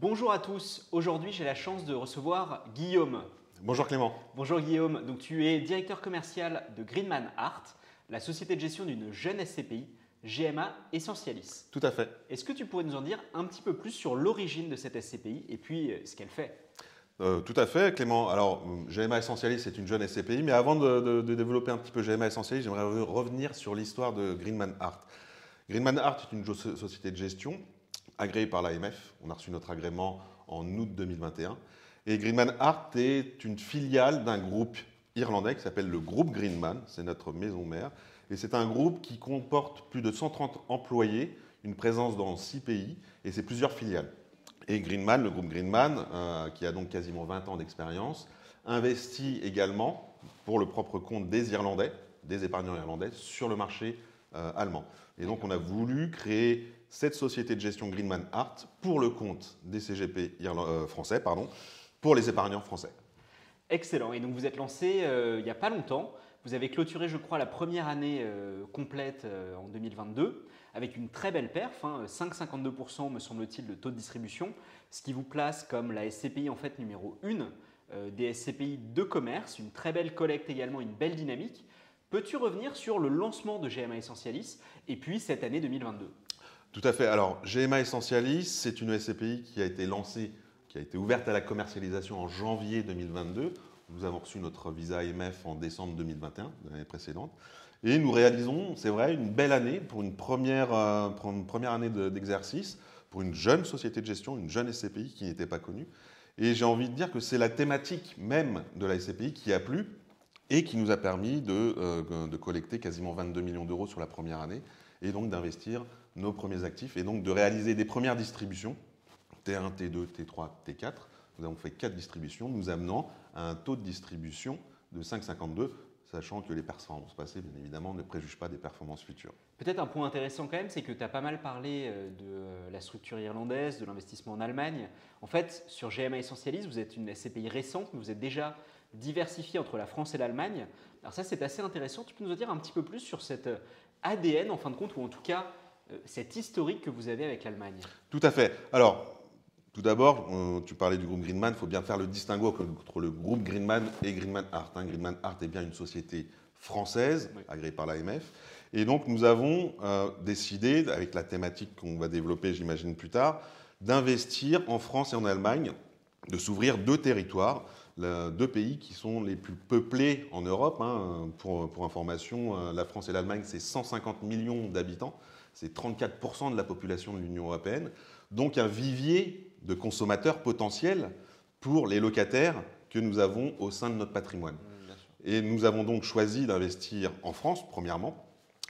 Bonjour à tous. Aujourd'hui, j'ai la chance de recevoir Guillaume. Bonjour Clément. Bonjour Guillaume. Donc, tu es directeur commercial de Greenman Art, la société de gestion d'une jeune SCPI, GMA Essentialis. Tout à fait. Est-ce que tu pourrais nous en dire un petit peu plus sur l'origine de cette SCPI et puis euh, ce qu'elle fait? Euh, tout à fait, Clément. Alors, GMA Essentialis, c'est une jeune SCPI, mais avant de, de- de développer un petit peu GMA Essentialis, j'aimerais re- revenir sur l'histoire de Greenman Art. Greenman Art est une société de gestion agréée par l'AMF. On a reçu notre agrément en août 2021. Et Greenman Art est une filiale d'un groupe irlandais qui s'appelle le groupe Greenman. C'est notre maison mère. Et c'est un groupe qui comporte plus de 130 employés, une présence dans six pays, et c'est plusieurs filiales. Et Greenman, le groupe Greenman, euh, qui a donc quasiment 20 ans d'expérience, investit également pour le propre compte des Irlandais, des épargnants irlandais, sur le marché allemand. Et donc on a voulu créer cette société de gestion Greenman Art pour le compte des CGP euh, français, pardon, pour les épargnants français. Excellent. Et donc, vous êtes lancé euh, il n'y a pas longtemps. Vous avez clôturé, je crois, la première année euh, complète euh, en 2022 avec une très belle perf, hein, 5,52% me semble-t-il de taux de distribution, ce qui vous place comme la SCPI en fait numéro 1 euh, des SCPI de commerce, une très belle collecte également, une belle dynamique. Peux-tu revenir sur le lancement de GMA Essentialis et puis cette année 2022 Tout à fait. Alors, GMA Essentialis, c'est une SCPI qui a été lancée, qui a été ouverte à la commercialisation en janvier 2022. Nous avons reçu notre visa IMF en décembre 2021, de l'année précédente. Et nous réalisons, c'est vrai, une belle année pour une première, euh, première année de- d'exercice, pour une jeune société de gestion, une jeune SCPI qui n'était pas connue. Et j'ai envie de dire que c'est la thématique même de la SCPI qui a plu et qui nous a permis de, euh, collecter quasiment 22 millions d'euros sur la première année et donc d'investir nos premiers actifs et donc de réaliser des premières distributions, T1, T2, T3, T4. Nous avons fait quatre distributions, nous amenant à un taux de distribution de 5,52, sachant que les performances passées, bien évidemment, ne préjugent pas des performances futures. Peut-être un point intéressant quand même, c'est que tu as pas mal parlé euh, de euh, la structure irlandaise, de l'investissement en Allemagne. En fait, sur GMA Essentialis, vous êtes une SCPI récente, mais vous êtes déjà diversifié entre la France et l'Allemagne. Alors ça, c'est assez intéressant. Tu peux nous en dire un petit peu plus sur cet euh, ADN, en fin de compte, ou en tout cas, euh, cet historique que vous avez avec l'Allemagne? Tout à fait. Alors, tout d'abord, tu parlais du groupe Greenman, il faut bien faire le distinguo entre le groupe Greenman et Greenman Art. hein. Greenman Art est bien une société française, Oui. agréée par l'AMF. Et donc, nous avons euh, décidé, avec la thématique qu'on va développer, j'imagine, plus tard, d'investir en France et en Allemagne, de s'ouvrir deux territoires, deux pays qui sont les plus peuplés en Europe. hein. Pour, pour information, euh, la France et l'Allemagne, c'est 150 millions d'habitants, c'est 34% de la population de l'Union européenne. Donc un vivier de consommateurs potentiels pour les locataires que nous avons au sein de notre patrimoine. Et nous avons donc choisi d'investir en France, premièrement.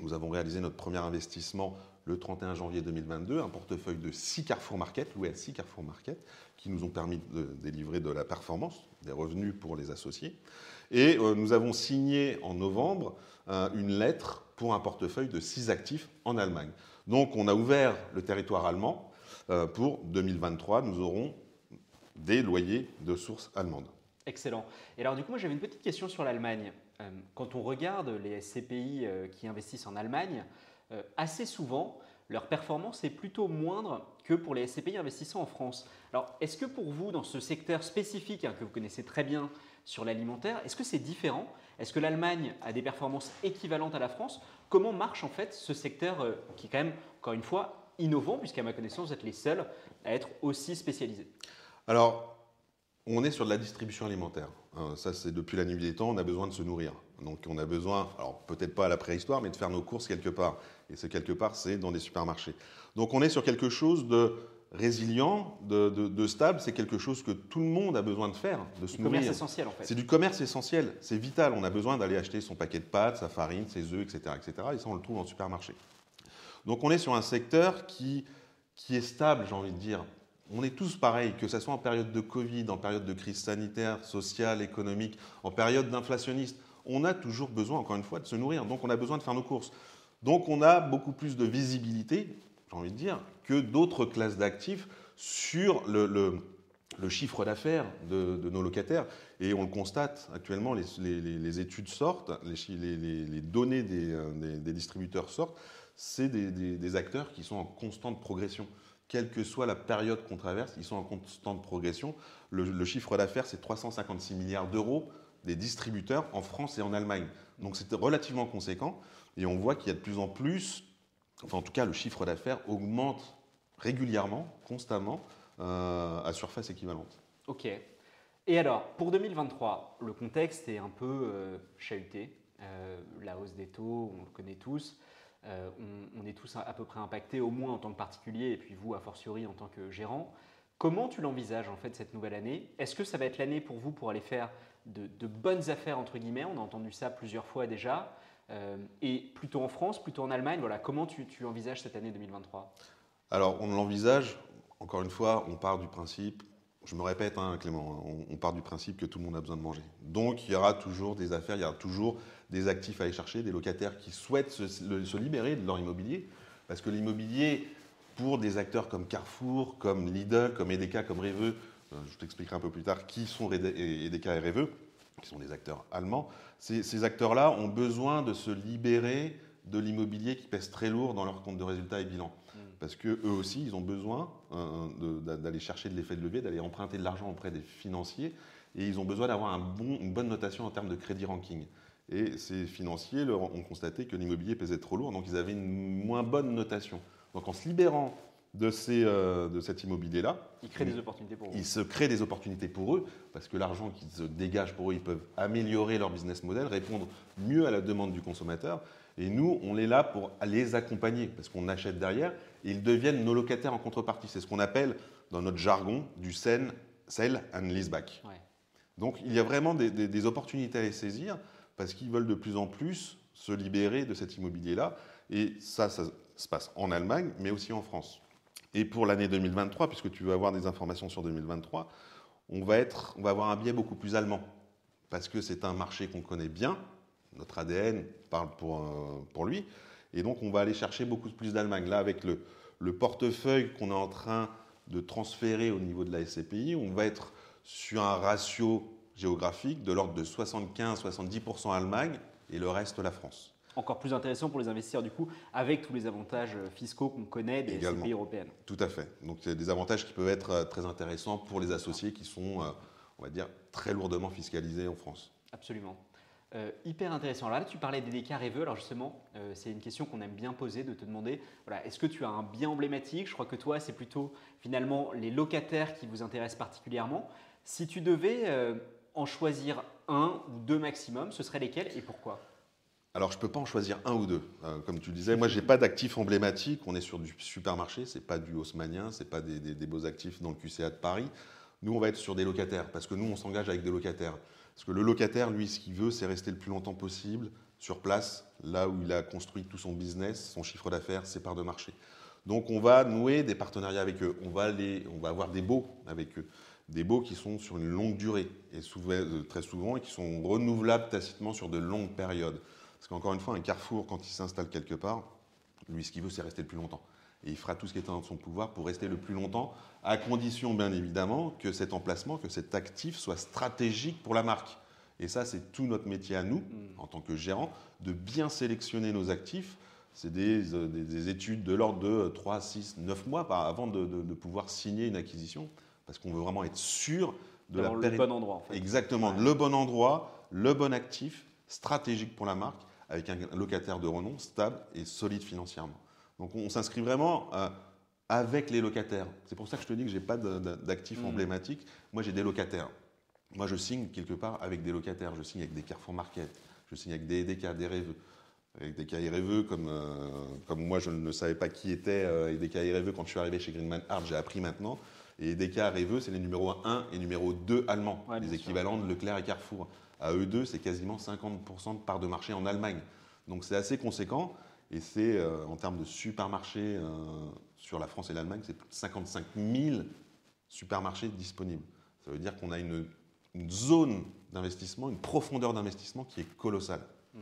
Nous avons réalisé notre premier investissement le 31 janvier 2022, un portefeuille de 6 Carrefour Market, loué à 6 Carrefour Market, qui nous ont permis de délivrer de la performance, des revenus pour les associés. Et euh, nous avons signé en novembre euh, une lettre pour un portefeuille de 6 actifs en Allemagne. Donc on a ouvert le territoire allemand. Euh, pour 2023, nous aurons des loyers de source allemande. Excellent. Et alors du coup, moi j'avais une petite question sur l'Allemagne. Quand on regarde les SCPI qui investissent en Allemagne, assez souvent, leur performance est plutôt moindre que pour les SCPI investissant en France. Alors est-ce que pour vous, dans ce secteur spécifique hein, que vous connaissez très bien sur l'alimentaire, est-ce que c'est différent? Est-ce que l'Allemagne a des performances équivalentes à la France? Comment marche en fait ce secteur euh, qui est quand même, encore une fois, innovant, puisqu'à ma connaissance, vous êtes les seuls à être aussi spécialisés? Alors, on est sur de la distribution alimentaire. Hein, ça, c'est depuis la nuit des temps, on a besoin de se nourrir. Donc, on a besoin, alors peut-être pas à la préhistoire, mais de faire nos courses quelque part. Et ce quelque part, c'est dans des supermarchés. Donc, on est sur quelque chose de résilient, de, de- de stable. C'est quelque chose que tout le monde a besoin de faire, de se Du commerce nourrir. essentiel en fait. C'est du commerce essentiel, c'est vital. On a besoin d'aller acheter son paquet de pâtes, sa farine, ses œufs, etc., etc. Et ça, on le trouve en supermarché. Donc on est sur un secteur qui, qui est stable, j'ai envie de dire. On est tous pareils, que ce soit en période de Covid, en période de crise sanitaire, sociale, économique, en période d'inflationniste. On a toujours besoin, encore une fois, de se nourrir. Donc on a besoin de faire nos courses. Donc on a beaucoup plus de visibilité, j'ai envie de dire, que d'autres classes d'actifs sur le, chiffre d'affaires de, nos locataires. Et on le constate actuellement, les, études sortent, les, données des, euh, des- distributeurs sortent, c'est des acteurs qui sont en constante progression. Quelle que soit la période qu'on traverse, ils sont en constante progression. Le, chiffre d'affaires, c'est 356 milliards d'euros des distributeurs en France et en Allemagne. Donc c'est relativement conséquent. Et on voit qu'il y a de plus en plus, enfin en tout cas le chiffre d'affaires augmente régulièrement, constamment, euh, à surface équivalente. Ok. Et alors, pour 2023, le contexte est un peu euh, chahuté. Euh, la hausse des taux, on le connaît tous. Euh, on, est tous à, peu près impactés, au moins en tant que particulier, et puis vous, a fortiori, en tant que gérant. Comment tu l'envisages, en fait, cette nouvelle année? Est-ce que ça va être l'année pour vous pour aller faire de, bonnes affaires, entre guillemets? On a entendu ça plusieurs fois déjà. Euh, et plutôt en France, plutôt en Allemagne, voilà, comment tu, envisages cette année 2023 Alors, on l'envisage, encore une fois, on part du principe, je me répète, hein, Clément, on, part du principe que tout le monde a besoin de manger. Donc, il y aura toujours des affaires, il y aura toujours des actifs à aller chercher, des locataires qui souhaitent se, libérer de leur immobilier. Parce que l'immobilier, pour des acteurs comme Carrefour, comme Lidl, comme Edeka, comme Reveux, euh, je t'expliquerai un peu plus tard qui sont Edeka et Reveux, qui sont des acteurs allemands, ces, acteurs-là ont besoin de se libérer de l'immobilier qui pèse très lourd dans leur compte de résultats et bilan. Mm. Parce qu'eux aussi, ils ont besoin euh, d'aller chercher de l'effet de levier, d'aller emprunter de l'argent auprès des financiers, et ils ont besoin d'avoir un bon, une bonne notation en termes de crédit ranking. Et ces financiers leur ont constaté que l'immobilier pesait trop lourd, donc ils avaient une moins bonne notation. Donc en se libérant de, ces, euh, de cet immobilier-là, ils créent des opportunités pour eux. Ils se créent des opportunités pour eux, parce que l'argent qui se dégage pour eux, ils peuvent améliorer leur business model, répondre mieux à la demande du consommateur. Et nous, on est là pour les accompagner, parce qu'on achète derrière, et ils deviennent nos locataires en contrepartie. C'est ce qu'on appelle, dans notre jargon, du sell, sell and leaseback. Donc il y a vraiment des, des opportunités à les saisir parce qu'ils veulent de plus en plus se libérer de cet immobilier-là. Et ça, ça se passe en Allemagne, mais aussi en France. Et pour l'année 2023, puisque tu veux avoir des informations sur 2023, on va, être, on va avoir un biais beaucoup plus allemand, parce que c'est un marché qu'on connaît bien, notre ADN parle pour, euh, pour lui, et donc on va aller chercher beaucoup plus d'Allemagne. Là, avec le, le portefeuille qu'on est en train de transférer au niveau de la SCPI, on va être sur un ratio géographique de l'ordre de 75-70% Allemagne et le reste la France. Encore plus intéressant pour les investisseurs du coup, avec tous les avantages fiscaux qu'on connaît des pays européennes. Tout à fait. Donc c'est des avantages qui peuvent être euh, très intéressants pour les associés qui sont, euh, on va dire, très lourdement fiscalisés en France. Absolument. Euh, hyper intéressant. Là, tu parlais des décars rêveux. Alors justement, c'est une question qu'on aime bien poser, de te demander, voilà, est-ce que tu as un bien emblématique? Je crois que toi, c'est plutôt finalement les locataires qui vous intéressent particulièrement. Si tu devais en choisir un ou deux maximum, ce seraient lesquels et pourquoi? Alors, je ne peux pas en choisir un ou deux. Euh, comme tu disais, moi, je n'ai pas d'actifs emblématiques. On est sur du supermarché, ce n'est pas du haussmanien, ce n'est pas des, beaux actifs dans le QCA de Paris. Nous, on va être sur des locataires, parce que nous, on s'engage avec des locataires. Parce que le locataire, lui, ce qu'il veut, c'est rester le plus longtemps possible sur place, là où il a construit tout son business, son chiffre d'affaires, ses parts de marché. Donc, on va nouer des partenariats avec eux. On va, on va avoir des baux avec eux des baux qui sont sur une longue durée, et euh, très souvent, et qui sont renouvelables tacitement sur de longues périodes. Parce qu'encore une fois, un carrefour, quand il s'installe quelque part, lui, ce qu'il veut, c'est rester le plus longtemps. Et il fera tout ce qui est en son pouvoir pour rester le plus longtemps, à condition, bien évidemment, que cet emplacement, que cet actif soit stratégique pour la marque. Et ça, c'est tout notre métier à nous, mm. en tant que gérant, de bien sélectionner nos actifs. C'est des, euh, études de l'ordre de 3, 6, 9 mois avant de pouvoir signer une acquisition parce qu'on veut vraiment être sûr de la le bon endroit. En fait. Exactement, le bon endroit, le bon actif, stratégique pour la marque, avec un locataire de renom stable et solide financièrement. Donc on, s'inscrit vraiment euh, avec les locataires. C'est pour ça que je te dis que je n'ai pas d'actifs hmm. emblématiques. Moi, j'ai des locataires. Moi, je signe quelque part avec des locataires. Je signe avec des Carrefour Market. Je signe avec des EDK, des Rêveux. Avec des Rêveux, comme, euh, comme moi, je ne savais pas qui était euh, EDK et Rêveux quand je suis arrivé chez Greenman Art. J'ai appris maintenant. Et DK Reveux, c'est les numéros 1 et numéro 2 allemands, les équivalents de Leclerc et Carrefour. À eux deux, c'est quasiment 50% de part de marché en Allemagne. Donc c'est assez conséquent. Et c'est, euh, en termes de supermarchés euh, sur la France et l'Allemagne, c'est plus de 55 000 supermarchés disponibles. Ça veut dire qu'on a une, zone d'investissement, une profondeur d'investissement qui est colossale. Mmh.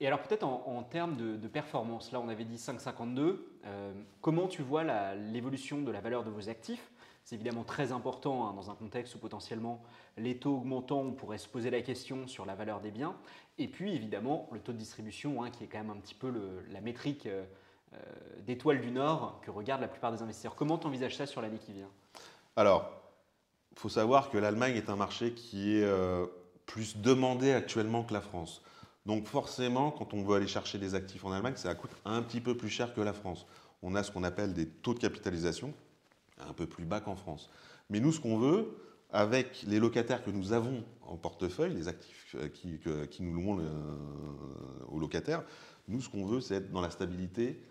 Et alors peut-être en, termes de, performance, là on avait dit 5,52, euh, comment tu vois l'évolution de la valeur de vos actifs c'est évidemment très important hein, dans un contexte où potentiellement les taux augmentant, on pourrait se poser la question sur la valeur des biens. Et puis évidemment le taux de distribution, hein, qui est quand même un petit peu la métrique euh, d'étoiles du Nord que regardent la plupart des investisseurs. Comment tu envisages ça sur l'année qui vient Alors, il faut savoir que l'Allemagne est un marché qui est plus demandé actuellement que la France. Donc forcément, quand on veut aller chercher des actifs en Allemagne, ça coûte un petit peu plus cher que la France. On a ce qu'on appelle des taux de capitalisation un peu plus bas qu'en France. Mais nous, ce qu'on veut, avec les locataires que nous avons en portefeuille, les actifs euh, qui, nous louons euh, aux locataires, nous, ce qu'on veut, c'est être dans la stabilité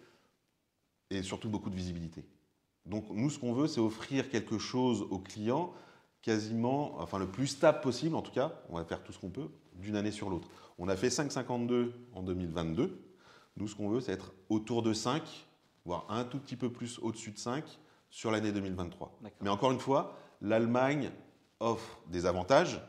et surtout beaucoup de visibilité. Donc nous, ce qu'on veut, c'est offrir quelque chose aux clients quasiment, enfin le plus stable possible, en tout cas, on va faire tout ce qu'on peut, d'une année sur l'autre. On a fait 5,52 en 2022. Nous, ce qu'on veut, c'est être autour de 5, voire un tout petit peu plus au-dessus de 5 sur l'année 2023. Mais encore une fois, l'Allemagne offre des avantages.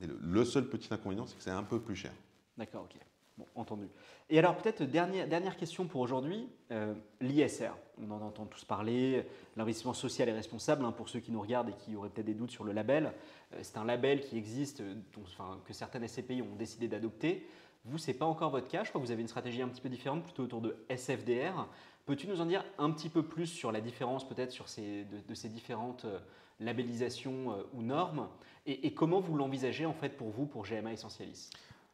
le, seul petit inconvénient, c'est que c'est un peu plus cher. D'accord, ok. Bon, entendu. Et alors, peut-être dernière, dernière question pour aujourd'hui, euh, l'ISR. On en entend tous parler, l'investissement social et responsable, hein, pour ceux qui nous regardent et qui auraient peut-être des doutes sur le label. Euh, c'est un label qui existe, euh, enfin, que certaines SCPI ont décidé d'adopter. Vous, ce n'est pas encore votre cas. Je crois que vous avez une stratégie un petit peu différente, plutôt autour de SFDR. Peux-tu nous en dire un petit peu plus sur la différence peut-être sur ces, de, ces différentes labellisations ou normes et, comment vous l'envisagez en fait pour vous, pour GMA Essentialis?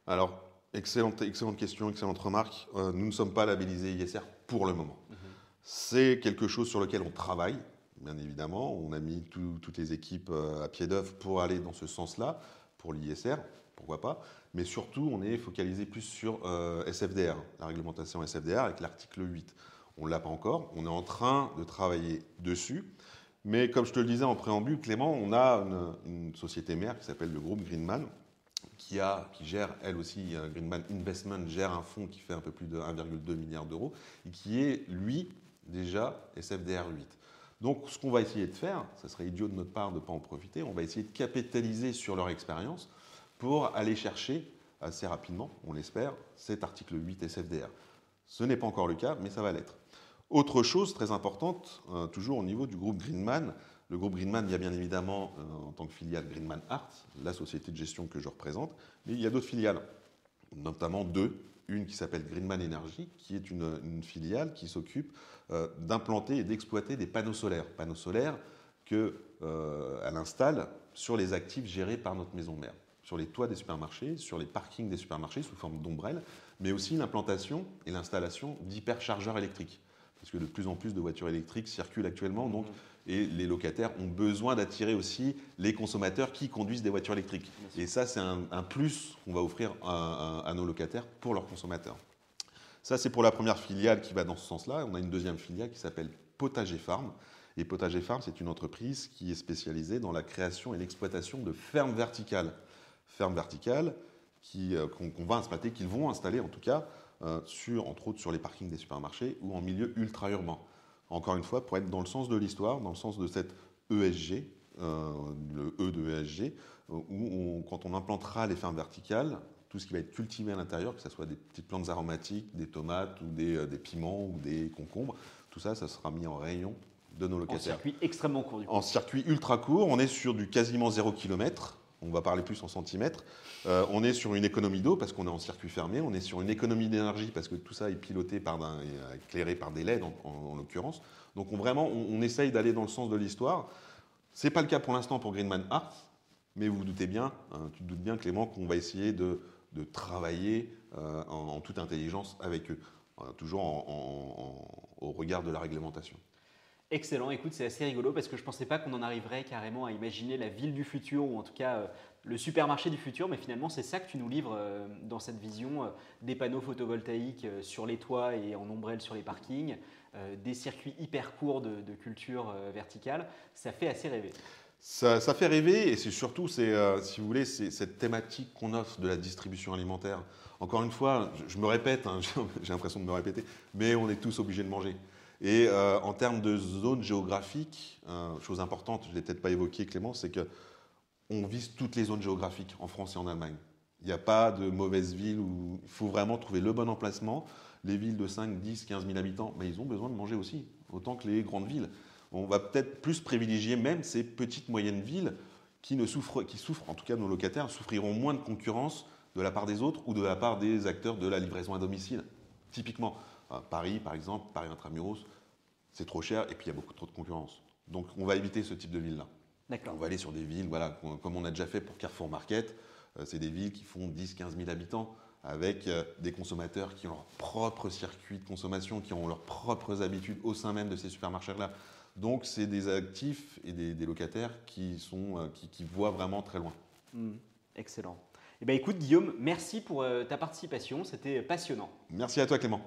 Alors, Excellente, excellente question, excellente remarque. Euh, nous ne sommes pas labellisés ISR pour le moment. Mhm. C'est quelque chose sur lequel on travaille, bien évidemment. On a mis toutes les équipes euh, à pied d'œuvre pour aller dans ce sens-là, pour l'ISR, pourquoi pas. Mais surtout, on est focalisé plus sur euh, SFDR, la réglementation SFDR avec l'article 8. On ne l'a pas encore, on est en train de travailler dessus. Mais comme je te le disais en préambule, Clément, on a une, société mère qui s'appelle le groupe Greenman, qui, a, qui gère, elle aussi, euh, Greenman Investment gère un fonds qui fait un peu plus de 1,2 milliard d'euros et qui est, lui, déjà SFDR 8. Donc, ce qu'on va essayer de faire, ça serait idiot de notre part de ne pas en profiter, on va essayer de capitaliser sur leur expérience pour aller chercher assez rapidement, on l'espère, cet article 8 SFDR. Ce n'est pas encore le cas, mais ça va l'être. Autre chose très importante, euh, toujours au niveau du groupe Greenman, le groupe Greenman, il y a bien évidemment, euh, en tant que filiale, Greenman Art, la société de gestion que je représente, mais il y a d'autres filiales, notamment deux. Une qui s'appelle Greenman Energy, qui est une, filiale qui s'occupe euh, d'implanter et d'exploiter des panneaux solaires. Panneaux solaires qu'elle installe sur les actifs gérés par notre maison mère, sur les toits des supermarchés, sur les parkings des supermarchés sous forme d'ombrelles, mais aussi l'implantation et l'installation d'hyperchargeurs électriques. Parce que de plus en plus de voitures électriques circulent actuellement, donc et les locataires ont besoin d'attirer aussi les consommateurs qui conduisent des voitures électriques. Et ça, c'est un, plus qu'on va offrir à, nos locataires pour leurs consommateurs. Ça, c'est pour la première filiale qui va dans ce sens-là. On a une deuxième filiale qui s'appelle Potager Farm. Et Potager Farm, c'est une entreprise qui est spécialisée dans la création et l'exploitation de fermes verticales. Fermes verticales euh, qu'on va installer, qu'ils vont installer en tout cas, euh, sur, entre autres sur les parkings des supermarchés ou en milieu ultra-urbain encore une fois, pour être dans le sens de l'histoire, dans le sens de cette ESG, euh, le E de ESG, où quand on implantera les fermes verticales, tout ce qui va être cultivé à l'intérieur, que ce soit des petites plantes aromatiques, des tomates ou des, euh, piments ou des concombres, tout ça, ça sera mis en rayon de nos locataires. En circuit extrêmement court. Du coup. En circuit ultra court, on est sur du quasiment 0 km on va parler plus en centimètres. Euh, on est sur une économie d'eau parce qu'on est en circuit fermé, on est sur une économie d'énergie parce que tout ça est piloté par un, éclairé par des LED en, l'occurrence. Donc on, vraiment, on, essaye d'aller dans le sens de l'histoire. Ce n'est pas le cas pour l'instant pour Greenman Arts, mais vous vous doutez bien, hein, tu te doutes bien Clément, qu'on va essayer de, travailler euh, en, toute intelligence avec eux, euh, toujours au regard de la réglementation. Excellent, écoute, c'est assez rigolo parce que je ne pensais pas qu'on en arriverait carrément à imaginer la ville du futur ou en tout cas euh, le supermarché du futur, mais finalement c'est ça que tu nous livres euh, dans cette vision euh, des panneaux photovoltaïques sur les toits et en ombrelle sur les parkings, des circuits hyper courts de, culture verticale. Ça fait assez rêver. Ça, fait rêver et c'est surtout, si vous voulez, cette thématique qu'on offre de la distribution alimentaire. Encore une fois, je, me répète, hein, j'ai l'impression de me répéter, mais on est tous obligés de manger. Et euh, en termes de zone géographique, euh, chose importante, je ne l'ai peut-être pas évoqué Clément, c'est qu'on vise toutes les zones géographiques en France et en Allemagne. Il n'y a pas de mauvaise ville où il faut vraiment trouver le bon emplacement. Les villes de 5, 10, 15 000 habitants, mais ils ont besoin de manger aussi, autant que les grandes villes. On va peut-être plus privilégier même ces petites moyennes villes qui, ne souffrent, qui souffrent, en tout cas nos locataires, souffriront moins de concurrence de la part des autres ou de la part des acteurs de la livraison à domicile, typiquement. Paris, par exemple, Paris intramuros, c'est trop cher et puis il y a beaucoup trop de concurrence. Donc on va éviter ce type de ville-là. On va aller sur des villes, voilà, comme on a déjà fait pour Carrefour Market. Euh, c'est des villes qui font 10-15 000 habitants avec euh, des consommateurs qui ont leur propre circuit de consommation, qui ont leurs propres habitudes au sein même de ces supermarchés-là. Donc c'est des actifs et des, locataires qui, sont, euh, qui, voient vraiment très loin. Hmm. excellent. Eh bien, écoute Guillaume, merci pour ta participation, c'était passionnant. Merci à toi Clément.